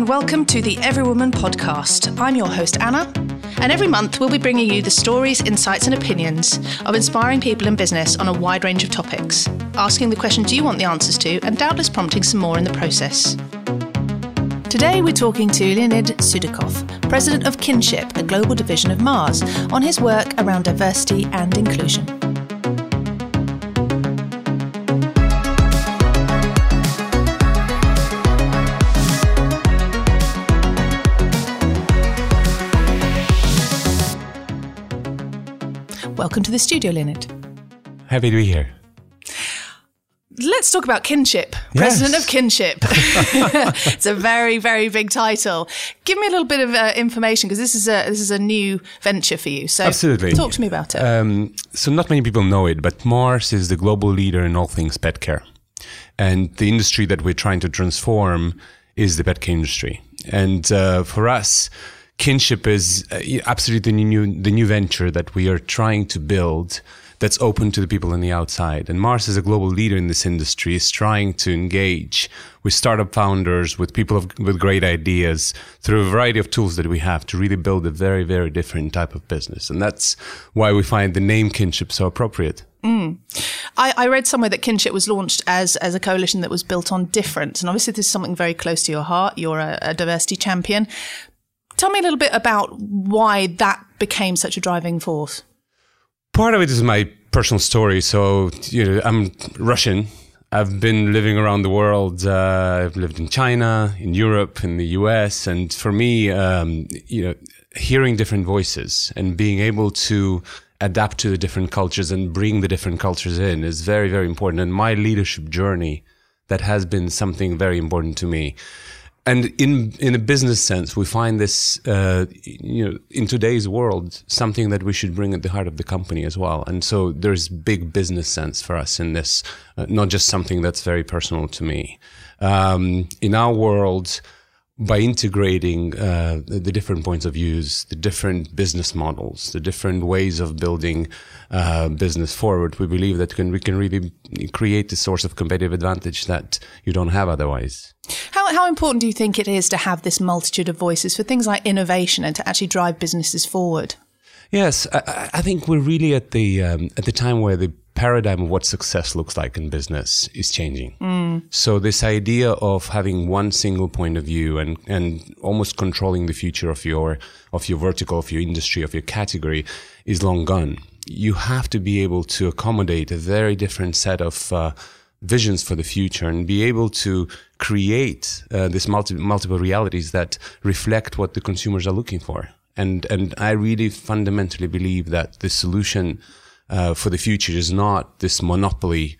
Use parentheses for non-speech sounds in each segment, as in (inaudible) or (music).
and welcome to the Every Woman podcast. I'm your host, Anna, and every month we'll be bringing you the stories, insights, and opinions of inspiring people in business on a wide range of topics, asking the questions you want the answers to, and doubtless prompting some more in the process. Today we're talking to Leonid Sudakov, president of Kinship, a global division of Mars, on his work around diversity and inclusion. Welcome to the studio, Leonid. Happy to be here. Let's talk about kinship. President of Kinship. (laughs) (laughs) it's a very, very big title. Give me a little bit of uh, information because this is a this is a new venture for you. So, Absolutely. talk to me about it. Um, so, not many people know it, but Mars is the global leader in all things pet care, and the industry that we're trying to transform is the pet care industry. And uh, for us, Kinship is uh, absolutely the new the new venture that we are trying to build that's open to the people on the outside. And Mars is a global leader in this industry, is trying to engage with startup founders, with people of, with great ideas through a variety of tools that we have to really build a very, very different type of business. And that's why we find the name Kinship so appropriate. I, I read somewhere that Kinship was launched as as a coalition that was built on difference, and obviously this is something very close to your heart. You're a, a diversity champion. Tell me a little bit about why that became such a driving force. Part of it is my personal story. So, you know, I'm Russian. I've been living around the world. Uh, I've lived in China, in Europe, in the US. And for me, um, you know, hearing different voices and being able to adapt to the different cultures and bring the different cultures in is very, very important. And my leadership journey, that has been something very important to me and in in a business sense, we find this uh, you know in today's world something that we should bring at the heart of the company as well. And so there's big business sense for us in this, uh, not just something that's very personal to me. Um, in our world, by integrating uh, the, different points of views, the different business models, the different ways of building uh, business forward, we believe that can, we can really create a source of competitive advantage that you don't have otherwise. How, how important do you think it is to have this multitude of voices for things like innovation and to actually drive businesses forward? Yes, I, I think we're really at the um, at the time where the paradigm of what success looks like in business is changing. Mm. So this idea of having one single point of view and and almost controlling the future of your of your vertical, of your industry, of your category is long gone. You have to be able to accommodate a very different set of uh, visions for the future and be able to create uh, this multi- multiple realities that reflect what the consumers are looking for. And and I really fundamentally believe that the solution uh, for the future is not this monopoly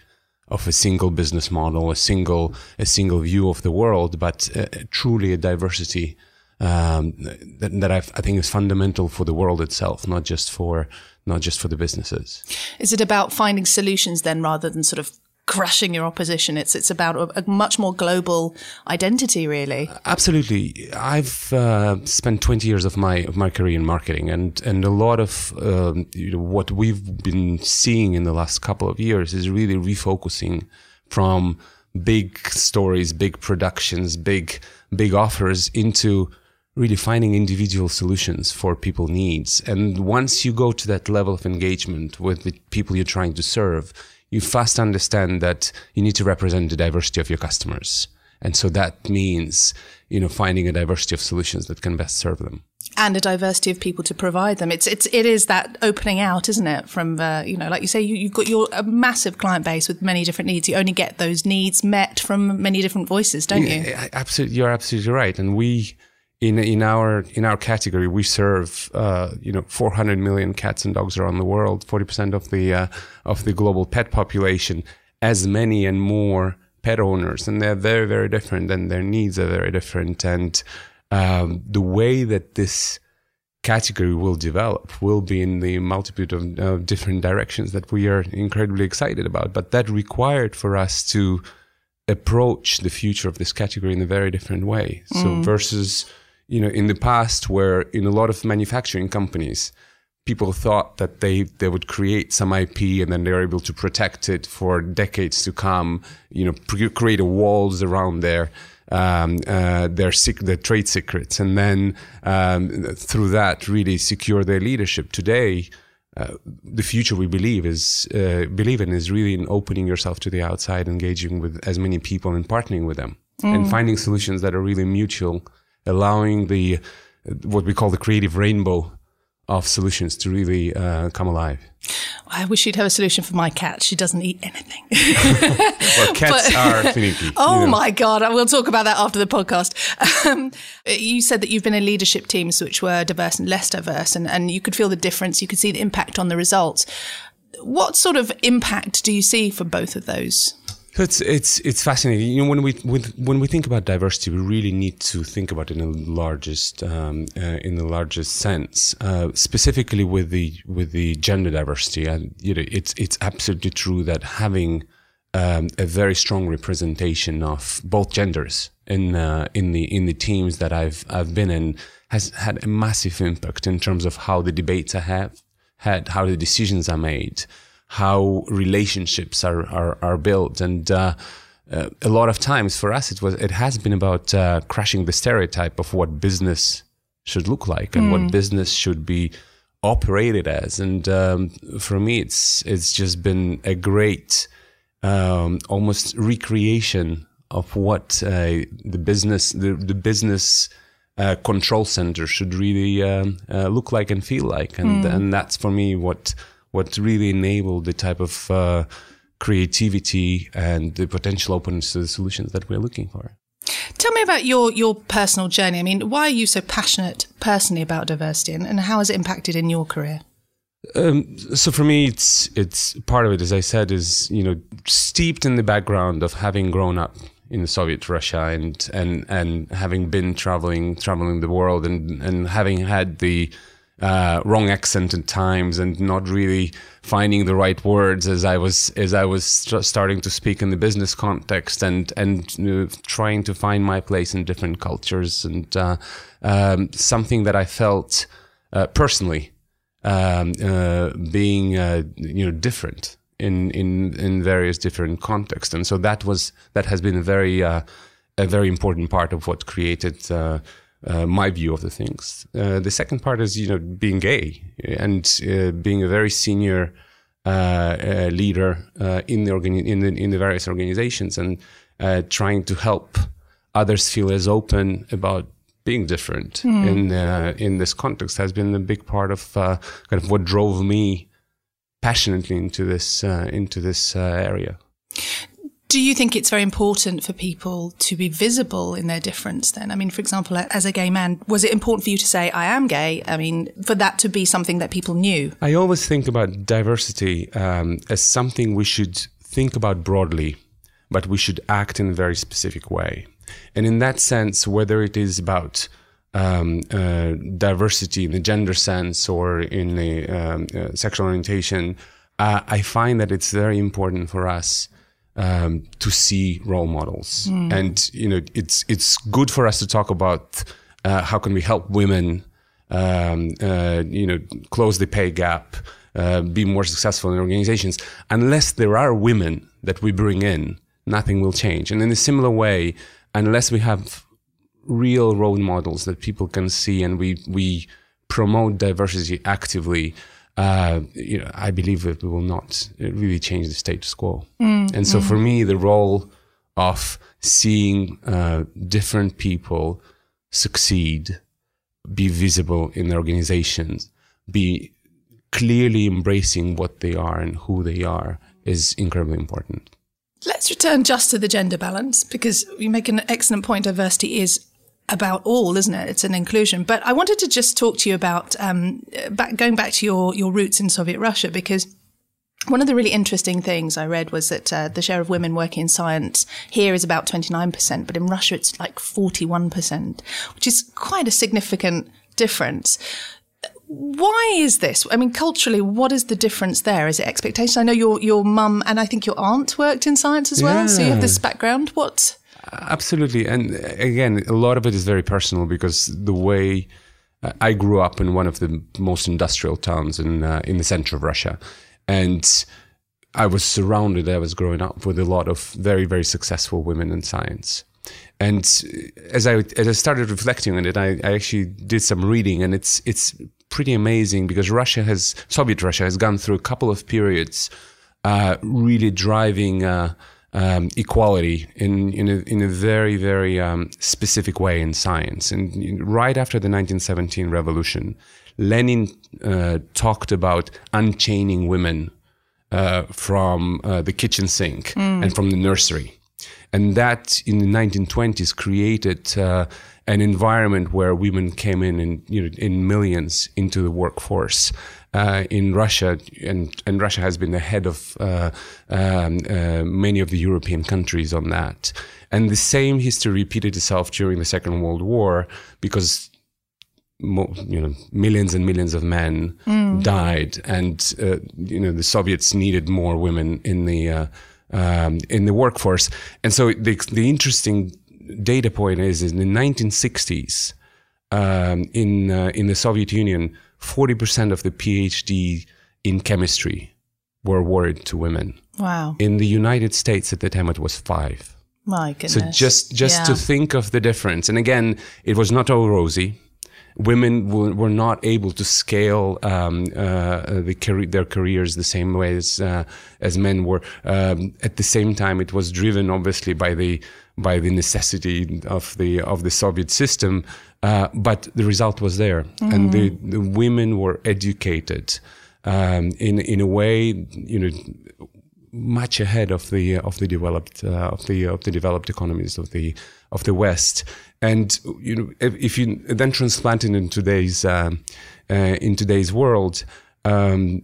of a single business model, a single a single view of the world, but uh, truly a diversity um, that, that i think is fundamental for the world itself, not just for not just for the businesses. Is it about finding solutions then, rather than sort of crushing your opposition. It's it's about a, a much more global identity, really. Absolutely, I've uh, spent twenty years of my of my career in marketing, and and a lot of um, you know, what we've been seeing in the last couple of years is really refocusing from big stories, big productions, big big offers into really finding individual solutions for people needs and once you go to that level of engagement with the people you're trying to serve you fast understand that you need to represent the diversity of your customers. And so that means, you know, finding a diversity of solutions that can best serve them. And a diversity of people to provide them. It's, it's, it is that opening out, isn't it? From, uh, you know, like you say, you, have got your a massive client base with many different needs. You only get those needs met from many different voices, don't you? Absolutely. You're absolutely right. And we, in in our in our category, we serve uh, you know 400 million cats and dogs around the world, 40 percent of the uh, of the global pet population, as many and more pet owners, and they're very very different, and their needs are very different, and um, the way that this category will develop will be in the multitude of uh, different directions that we are incredibly excited about. But that required for us to approach the future of this category in a very different way. Mm. So versus you know, in the past, where in a lot of manufacturing companies, people thought that they, they would create some IP and then they're able to protect it for decades to come, you know, create walls around there. um, uh, their sec- their trade secrets, and then um, through that really secure their leadership. Today, uh, the future we believe is uh, believe in is really in opening yourself to the outside, engaging with as many people and partnering with them, mm. and finding solutions that are really mutual, allowing the what we call the creative rainbow of solutions to really uh, come alive. I wish you'd have a solution for my cat. She doesn't eat anything. (laughs) well, cats but, are finicky. Oh you know. my God. We'll talk about that after the podcast. Um, you said that you've been in leadership teams which were diverse and less diverse, and, and you could feel the difference. You could see the impact on the results. What sort of impact do you see for both of those? It's it's it's fascinating. You know, when we when we think about diversity, we really need to think about it in the largest um, uh, in the largest sense. Uh, specifically with the with the gender diversity, and you know, it's it's absolutely true that having um, a very strong representation of both genders in uh, in the in the teams that I've I've been in has had a massive impact in terms of how the debates I have had, how the decisions are made how relationships are are, are built and uh, uh, a lot of times for us it was it has been about uh, crushing the stereotype of what business should look like and mm. what business should be operated as and um, for me it's it's just been a great um, almost recreation of what uh, the business the, the business uh, control center should really um, uh, look like and feel like and mm. and that's for me what what really enabled the type of uh, creativity and the potential openness to the solutions that we're looking for. Tell me about your your personal journey. I mean, why are you so passionate personally about diversity, and, and how has it impacted in your career? Um, so for me, it's it's part of it, as I said, is you know steeped in the background of having grown up in Soviet Russia and and and having been traveling traveling the world and and having had the uh, wrong accent at times and not really finding the right words as I was as I was starting to speak in the business context and and know, trying to find my place in different cultures. And uh, um, something that I felt uh, personally um, uh, being uh, you know different in in in various different contexts. And so that was that has been a very uh, a very important part of what created uh, my view of the things. Uh, the second part is, you know, being gay and uh, being a very senior uh, uh, leader uh, in the, organi- in the in the various organizations and trying to help others feel as open about being different mm. in in this context has been a big part of kind of what drove me passionately into this into this area. Do you think it's very important for people to be visible in their difference then? I mean, for example, as a gay man, was it important for you to say, I am gay? I mean, for that to be something that people knew? I always think about diversity um, as something we should think about broadly, but we should act in a very specific way. And in that sense, whether it is about um, uh, diversity in the gender sense or in the um, uh, sexual orientation, uh, I find that it's very important for us um, to see role models. Mm. And you know, it's it's good for us to talk about uh, how can we help women, um, uh, you know, close the pay gap, uh, be more successful in organizations. Unless there are women that we bring in, nothing will change. And in a similar way, unless we have real role models that people can see and we we promote diversity actively uh, you know, I believe it will not really change the status quo. Mm, and so mm. for me, the role of seeing uh, different people succeed, be visible in organizations, be clearly embracing what they are and who they are is incredibly important. Let's return just to the gender balance because you make an excellent point. Diversity is about all, isn't it? It's an inclusion. But I wanted to just talk to you about um, back, going back to your your roots in Soviet Russia because. One of the really interesting things I read was that uh, the share of women working in science here is about 29%, but in Russia it's like 41%, which is quite a significant difference. Why is this? I mean, culturally, what is the difference there? Is it expectations? I know your your mum and I think your aunt worked in science as well, yeah. so you have this background. What Absolutely. And again, a lot of it is very personal because the way uh, I grew up in one of the most industrial towns in uh, in the center of Russia, and I was surrounded. I was growing up with a lot of very very successful women in science, and as I as I started reflecting on it, I, I actually did some reading, and it's it's pretty amazing because Russia has Soviet Russia has gone through a couple of periods, uh, really driving. Uh, um, equality in in a, in a very very um, specific way in science. And right after the 1917 revolution, Lenin uh, talked about unchaining women uh, from uh, the kitchen sink mm. and from the nursery. And that in the 1920s created uh, an environment where women came in in, you know, in millions into the workforce. Uh, in Russia, and, and Russia has been ahead of uh, um, uh, many of the European countries on that. And the same history repeated itself during the Second World War because you know millions and millions of men mm. died, and uh, you know the Soviets needed more women in the uh, um, in the workforce. And so the the interesting data point is in the 1960s um, in uh, in the Soviet Union, 40 percent of the PhD in chemistry were awarded to women. Wow! In the United States at the time, it was five. My goodness! So just just yeah. to think of the difference, and again, it was not all rosy women were, were not able to scale um, uh, the car- their careers the same way as uh, as men were. Um, at the same time, it was driven obviously by the by the necessity of the of the Soviet system, uh, but the result was there, mm. and the, the women were educated um, in in a way, you know much ahead of the of the developed uh, of the of the developed economies of the of the West. And you know, if, if you then transplant it in today's uh, uh, in today's world, um,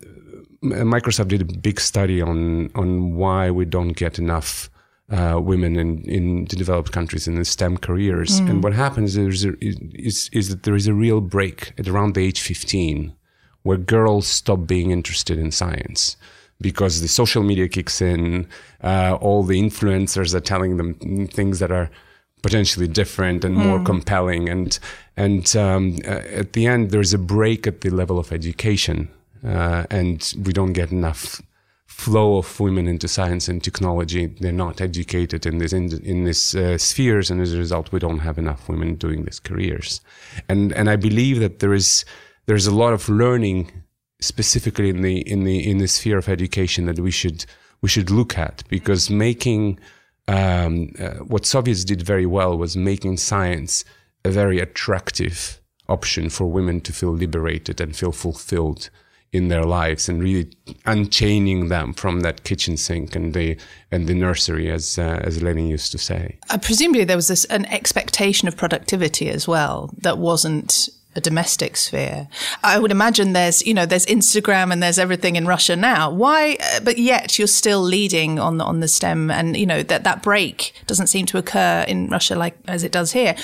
Microsoft did a big study on on why we don't get enough. Uh, women in, in the developed countries in the STEM careers. Mm. And what happens is, is, is that there is a real break at around the age 15 where girls stop being interested in science because the social media kicks in, uh, all the influencers are telling them things that are potentially different and more mm. compelling. And and um, uh, at the end, there's a break at the level of education, uh, and we don't get enough flow of women into science and technology. They're not educated in this in, in this uh, spheres, and as a result, we don't have enough women doing these careers. And and I believe that there is there's a lot of learning specifically in the in the in the sphere of education that we should we should look at because making um, uh, what Soviets did very well was making science a very attractive option for women to feel liberated and feel fulfilled in their lives and really unchaining them from that kitchen sink and the and the nursery as uh, as Lenin used to say. Uh, presumably there was this an expectation of productivity as well that wasn't a domestic sphere. I would imagine there's, you know, there's Instagram and there's everything in Russia now. Why, uh, but yet you're still leading on the, on the STEM and, you know, that, that break doesn't seem to occur in Russia like as it does here.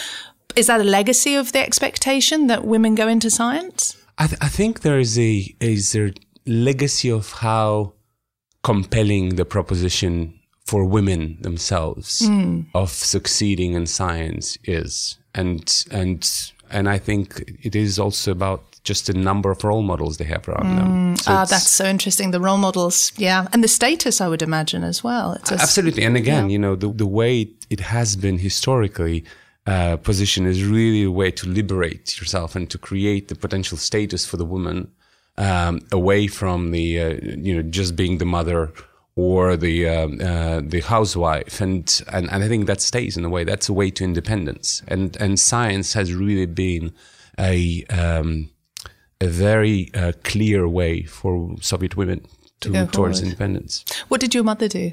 Is that a legacy of the expectation that women go into science? I, th- I think there is a, is a legacy of how compelling the proposition for women themselves mm. of succeeding in science is. And, and and I think it is also about just the number of role models they have around mm. them. So ah, that's so interesting. The role models, yeah, and the status, I would imagine as well. A, absolutely, and again, yeah. you know, the the way it has been historically. Uh, position is really a way to liberate yourself and to create the potential status for the woman um, away from the uh, you know just being the mother or the um, uh, the housewife, and, and and I think that stays in a way. That's a way to independence, and and science has really been a um, a very uh, clear way for Soviet women to, to towards independence. What did your mother do?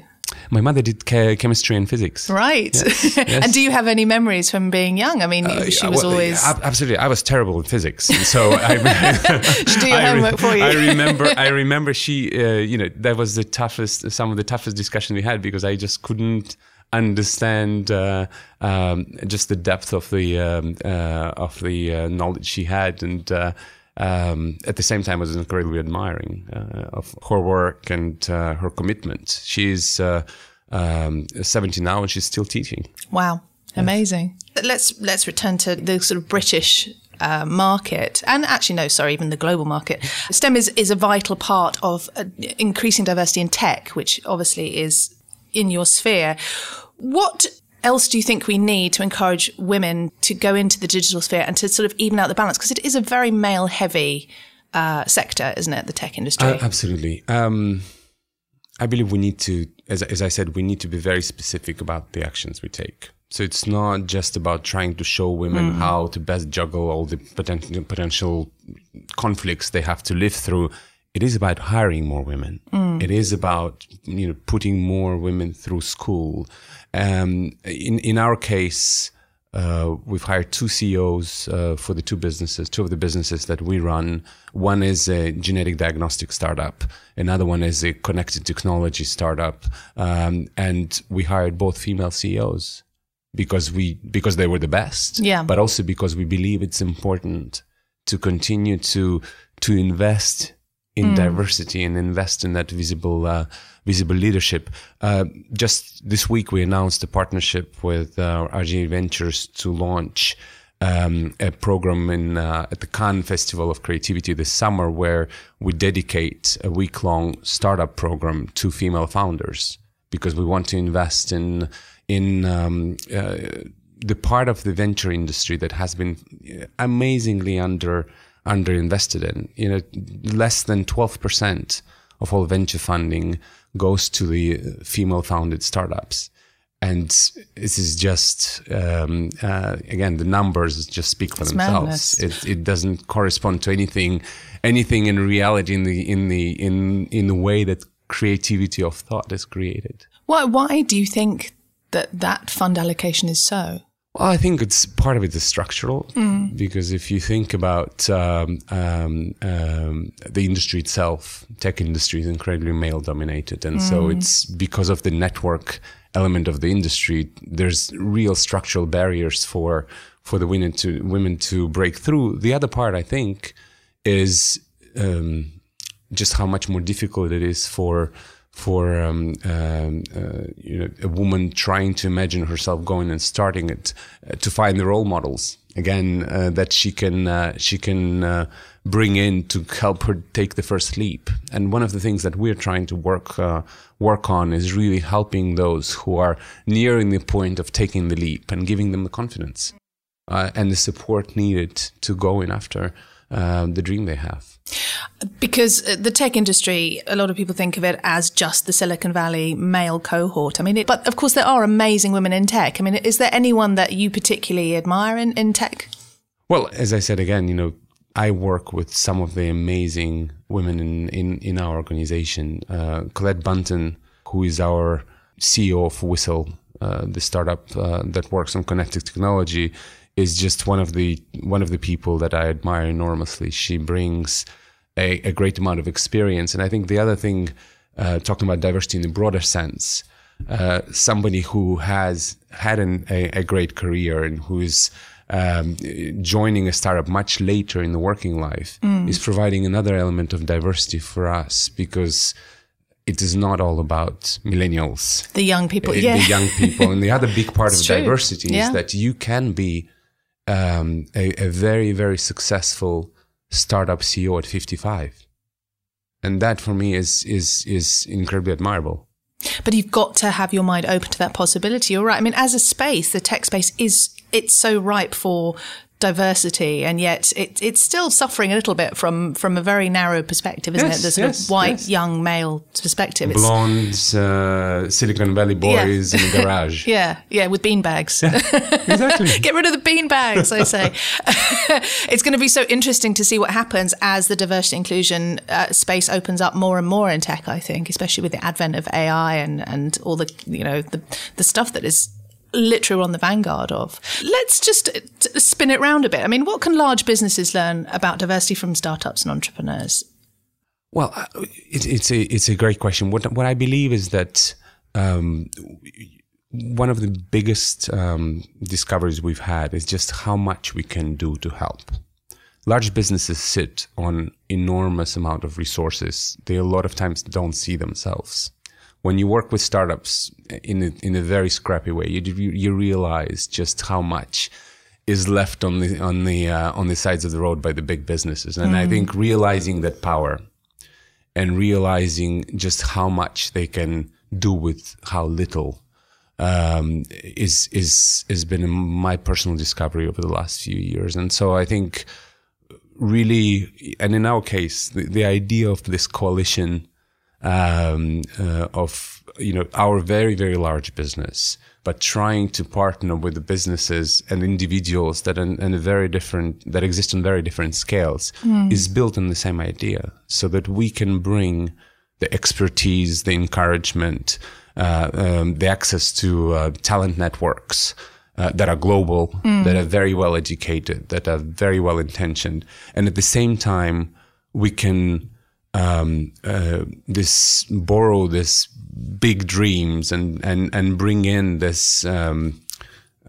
My mother did chemistry and physics. Right. Yes, (laughs) yes. and do you have any memories from being young? I mean, uh, she was well, always absolutely. I was terrible in physics, so I, (laughs) she do your (laughs) I homework for you. I remember. I remember she. Uh, you know, that was the toughest. Some of the toughest discussion we had because I just couldn't understand uh, um, just the depth of the um, uh, of the uh, knowledge she had and. Um, at the same time, I was incredibly admiring uh, of her work and uh, her commitment. She's uh, um, 70 now and she's still teaching. Wow, amazing. Yes. Let's let's return to the sort of British uh, market, and actually, no, sorry, even the global market. STEM is, is a vital part of uh, increasing diversity in tech, which obviously is in your sphere. What else do you think we need to encourage women to go into the digital sphere and to sort of even out the balance? Because it is a very male heavy uh, sector, isn't it? The tech industry. Uh, absolutely. Um, I believe we need to, as, as I said, we need to be very specific about the actions we take. So it's not just about trying to show women mm. how to best juggle all the potential potential conflicts they have to live through. It is about hiring more women. Mm. It is about you know putting more women through school. Um, in in our case, uh, we've hired two CEOs uh, for the two businesses, two of the businesses that we run. One is a genetic diagnostic startup. Another one is a connected technology startup. Um, and we hired both female CEOs because we because they were the best. Yeah. But also because we believe it's important to continue to to invest in mm. diversity and invest in that visible uh, visible leadership. Uh, just this week, we announced a partnership with uh, RG Ventures to launch um, a program in uh, at the Cannes Festival of Creativity this summer, where we dedicate a week long startup program to female founders because we want to invest in in um, uh, the part of the venture industry that has been amazingly under underinvested in. You know, less than twelve percent of all venture funding goes to the female founded startups. And this is just, um, uh, again, the numbers just speak for it's themselves. It, it, doesn't correspond to anything, anything in reality in the, in the, in, in the way that creativity of thought is created. Why, why do you think that that fund allocation is so? Well, I think it's part of it is structural mm. because if you think about um, um, um, the industry itself, tech industry is incredibly male dominated, and mm. so it's because of the network element of the industry. There's real structural barriers for for the women to women to break through. The other part, I think, is um, just how much more difficult it is for for um, um, uh, you know a woman trying to imagine herself going and starting it uh, to find the role models again uh, that she can uh, she can uh, bring in to help her take the first leap and one of the things that we're trying to work uh, work on is really helping those who are nearing the point of taking the leap and giving them the confidence and the support needed to go in after the dream they have. Because uh, the tech industry, a lot of people think of it as just the Silicon Valley male cohort. I mean, it, but of course, there are amazing women in tech. I mean, is there anyone that you particularly admire in, in tech? Well, as I said again, you know, I work with some of the amazing women in, in, in our organization. Uh, Colette Bunton, who is our CEO of Whistle, uh, the startup uh, that works on connected technology, is just one of the one of the people that I admire enormously. She brings a, a great amount of experience, and I think the other thing, uh, talking about diversity in the broader sense, uh, somebody who has had an, a, a, great career and who is um, joining a startup much later in the working life mm. is providing another element of diversity for us because it is not all about millennials, the young people, uh, yeah. the young people, and the other big (laughs) part of true. diversity yeah. is that you can be um, a, a very, very successful startup CEO at 55. And that for me is, is, is incredibly admirable. But you've got to have your mind open to that possibility. You're right. I mean, as a space, the tech space is, it's so ripe for diversity, and yet it, it's still suffering a little bit from from a very narrow perspective, isn't yes, it? The sort yes, of white yes. young male perspective. Blonde uh, Silicon Valley boys yeah. in the garage. (laughs) yeah, yeah, with beanbags. Yeah, exactly. (laughs) Get rid of the beanbags, I say. (laughs) it's going to be so interesting to see what happens as the diversity inclusion uh, space opens up more and more in tech. I think, especially with the advent of AI and and all the you know the the stuff that is literally on the vanguard of. Let's just spin it round a bit. I mean, what can large businesses learn about diversity from startups and entrepreneurs? Well, uh, it, it's a it's a great question. What what I believe is that um, one of the biggest um, discoveries we've had is just how much we can do to help. Large businesses sit on enormous amount of resources. They a lot of times don't see themselves when you work with startups in a, in a very scrappy way, you you realize just how much is left on the on the uh, on the sides of the road by the big businesses, and mm. I think realizing that power and realizing just how much they can do with how little um, is is has been my personal discovery over the last few years, and so I think really, and in our case, the, the idea of this coalition um, uh, of you know our very very large business, but trying to partner with the businesses and individuals that in, in a very different that exist on very different scales mm. is built on the same idea, so that we can bring the expertise, the encouragement, uh, um, the access to uh, talent networks. Uh, that are global, mm. that are very well educated, that are very well intentioned, and at the same time, we can um, uh, this borrow this big dreams and and and bring in this um,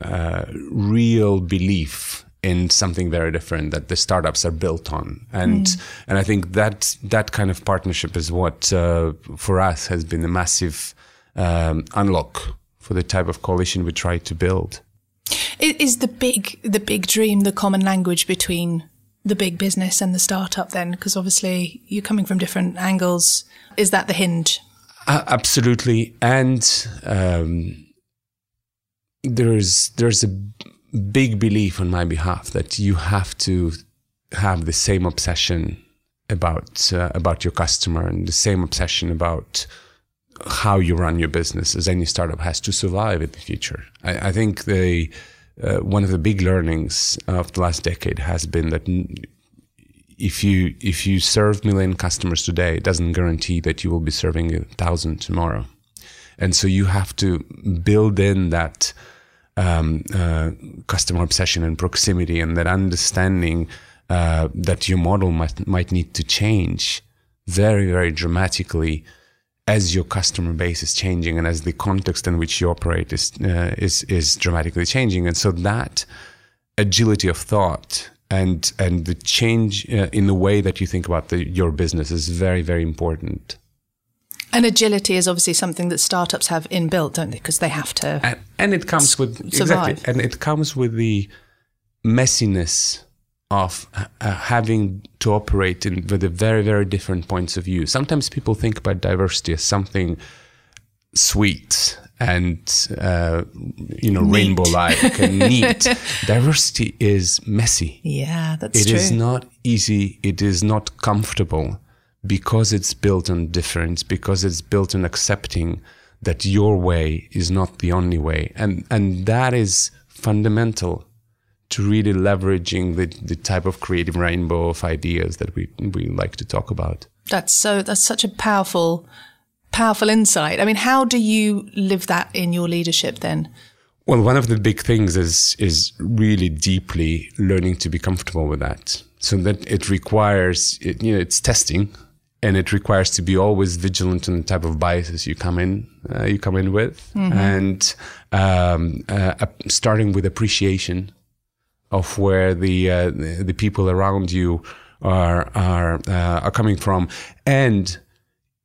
uh, real belief in something very different that the startups are built on and mm. and I think that that kind of partnership is what uh, for us has been a massive um, unlock for the type of coalition we try to build. Is the big the big dream the common language between the big business and the startup then? Because obviously you're coming from different angles. Is that the hinge? Uh, absolutely. And um, there's there's a big belief on my behalf that you have to have the same obsession about uh, about your customer and the same obsession about how you run your business as any startup has to survive in the future. I, I think the uh, one of the big learnings of the last decade has been that if you if you serve million customers today, it doesn't guarantee that you will be serving a thousand tomorrow, and so you have to build in that um, uh, customer obsession and proximity and that understanding uh, that your model might might need to change very very dramatically as your customer base is changing and as the context in which you operate is uh, is is dramatically changing, and so that agility of thought and and the change uh, in the way that you think about the, your business is very very important. And agility is obviously something that startups have inbuilt, don't they? Because they have to. And, and it comes with survive. exactly, and it comes with the messiness of uh, having to operate in, with a very, very different points of view. Sometimes people think about diversity as something sweet and uh, you know rainbow like and (laughs) neat. diversity is messy. Yeah, that's It true. is not easy. It is not comfortable because it's built on difference. Because it's built on accepting that your way is not the only way, and and that is fundamental to really leveraging the, the type of creative rainbow of ideas that we, we like to talk about. That's so, that's such a powerful, powerful insight. I mean, how do you live that in your leadership then? Well, one of the big things is, is really deeply learning to be comfortable with that. So that it requires, it, you know, it's testing and it requires to be always vigilant on the type of biases you come in, uh, you come in with, mm-hmm. and um, uh, starting with appreciation of where the uh, the people around you are are uh, are coming from, and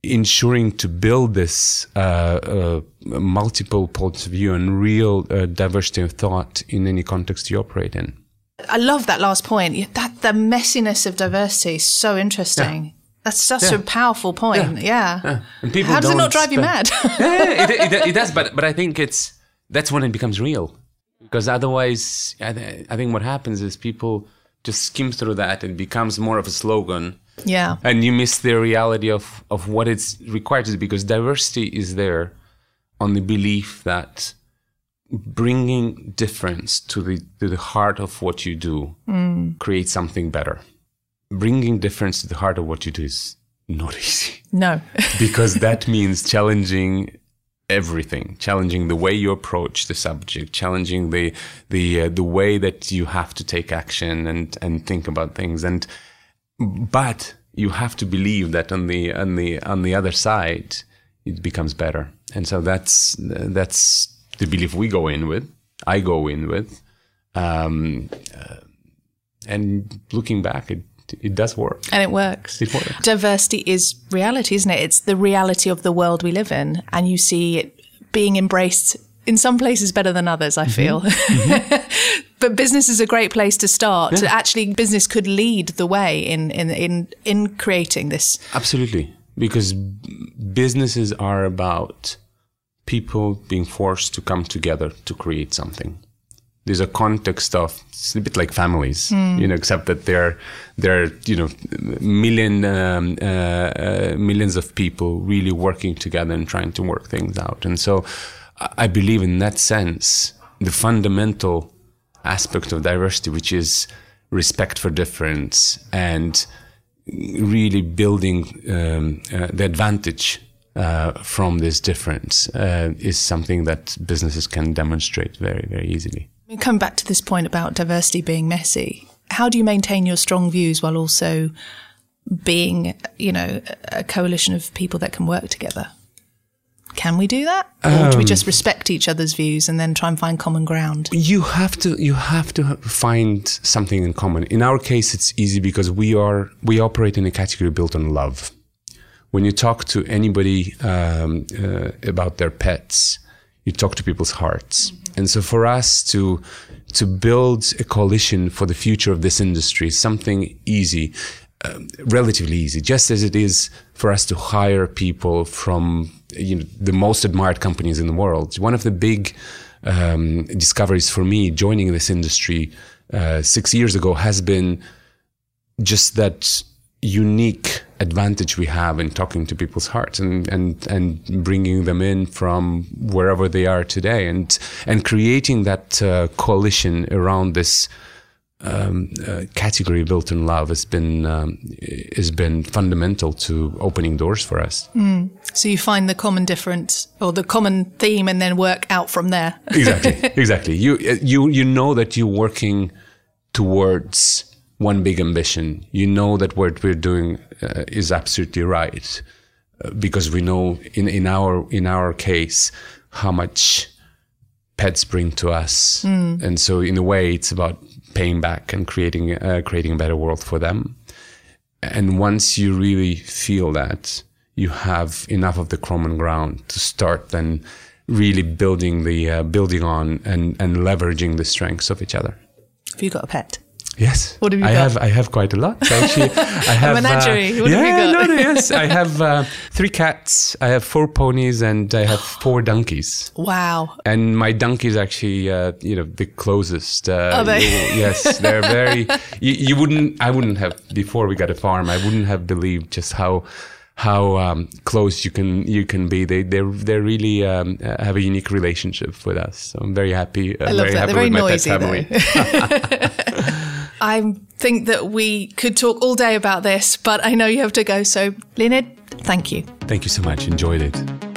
ensuring to build this uh, uh multiple points of view and real uh, diversity of thought in any context you operate in. I love that last point. That the messiness of diversity is so interesting. Yeah. That's such yeah. a powerful point. Yeah. yeah. And people How does it not drive you mad? (laughs) it, it, it (laughs) does. But but I think it's that's when it becomes real because otherwise I, th- I think what happens is people just skim through that and becomes more of a slogan. Yeah. And you miss the reality of of what it's required to do because diversity is there on the belief that bringing difference to the to the heart of what you do mm. creates something better. Bringing difference to the heart of what you do is not (laughs) easy. No. Because that means challenging everything, challenging the way you approach the subject, challenging the the uh, the way that you have to take action and and think about things. And but you have to believe that on the on the on the other side it becomes better. And so that's that's the belief we go in with. I go in with. Um, uh, and looking back, it it does work. And it works. It works. Diversity is reality, isn't it? It's the reality of the world we live in. And you see it being embraced in some places better than others, I mm-hmm. feel. Mm-hmm. (laughs) but business is a great place to start. Yeah. Actually, business could lead the way in, in, in, in creating this. Absolutely. Because businesses are about people being forced to come together to create something. There's a context of it's a bit like families, you know, except that they're they're you know million um, uh, uh, millions of people really working together and trying to work things out. And so, I I believe in that sense, the fundamental aspect of diversity, which is respect for difference and really building um, uh, the advantage uh, from this difference uh, is something that businesses can demonstrate very, very easily. Coming back to this point about diversity being messy, how do you maintain your strong views while also being, you know, a coalition of people that can work together? Can we do that, or do we just respect each other's views and then try and find common ground? You have to you have to find something in common. In our case, it's easy because we are we operate in a category built on love. When you talk to anybody um, uh, about their pets, you talk to people's hearts. And so, for us to to build a coalition for the future of this industry something easy, um, relatively easy, just as it is for us to hire people from you know, the most admired companies in the world. One of the big um, discoveries for me joining this industry uh, six years ago has been just that unique advantage we have in talking to people's hearts and, and, and bringing them in from wherever they are today and, and creating that uh, coalition around this um, uh, category built in love has been um, has been fundamental to opening doors for us. So you find the common difference or the common theme and then work out from there. exactly (laughs) exactly you you you know that you're working towards one big ambition. You know that what we're doing uh, is absolutely right uh, because we know in in our in our case how much pets bring to us. And so in a way it's about paying back and creating uh, creating a better world for them. And once you really feel that you have enough of the common ground to start then really building the uh, building on and and leveraging the strengths of each other. Have you got a pet? Yes. What have you I got? have I have quite a lot actually. (laughs) I have menagerie. Uh, What have yeah, no, no, yes. (laughs) I have uh, three cats. I have four ponies, and I have (gasps) four donkeys. Wow. And my donkeys actually, uh, you know, the closest. Uh, they? yes, they're (laughs) very. You, you wouldn't. I wouldn't have before we got a farm. I wouldn't have believed just how how um, close you can you can be. They they they really um, uh, have a unique relationship with us. So I'm very happy. Uh, I love very that. happy They're very noisy, pet family. I think that we could talk all day about this, but I know you have to go. So, Leonid, thank you. Thank you so much. Enjoyed it.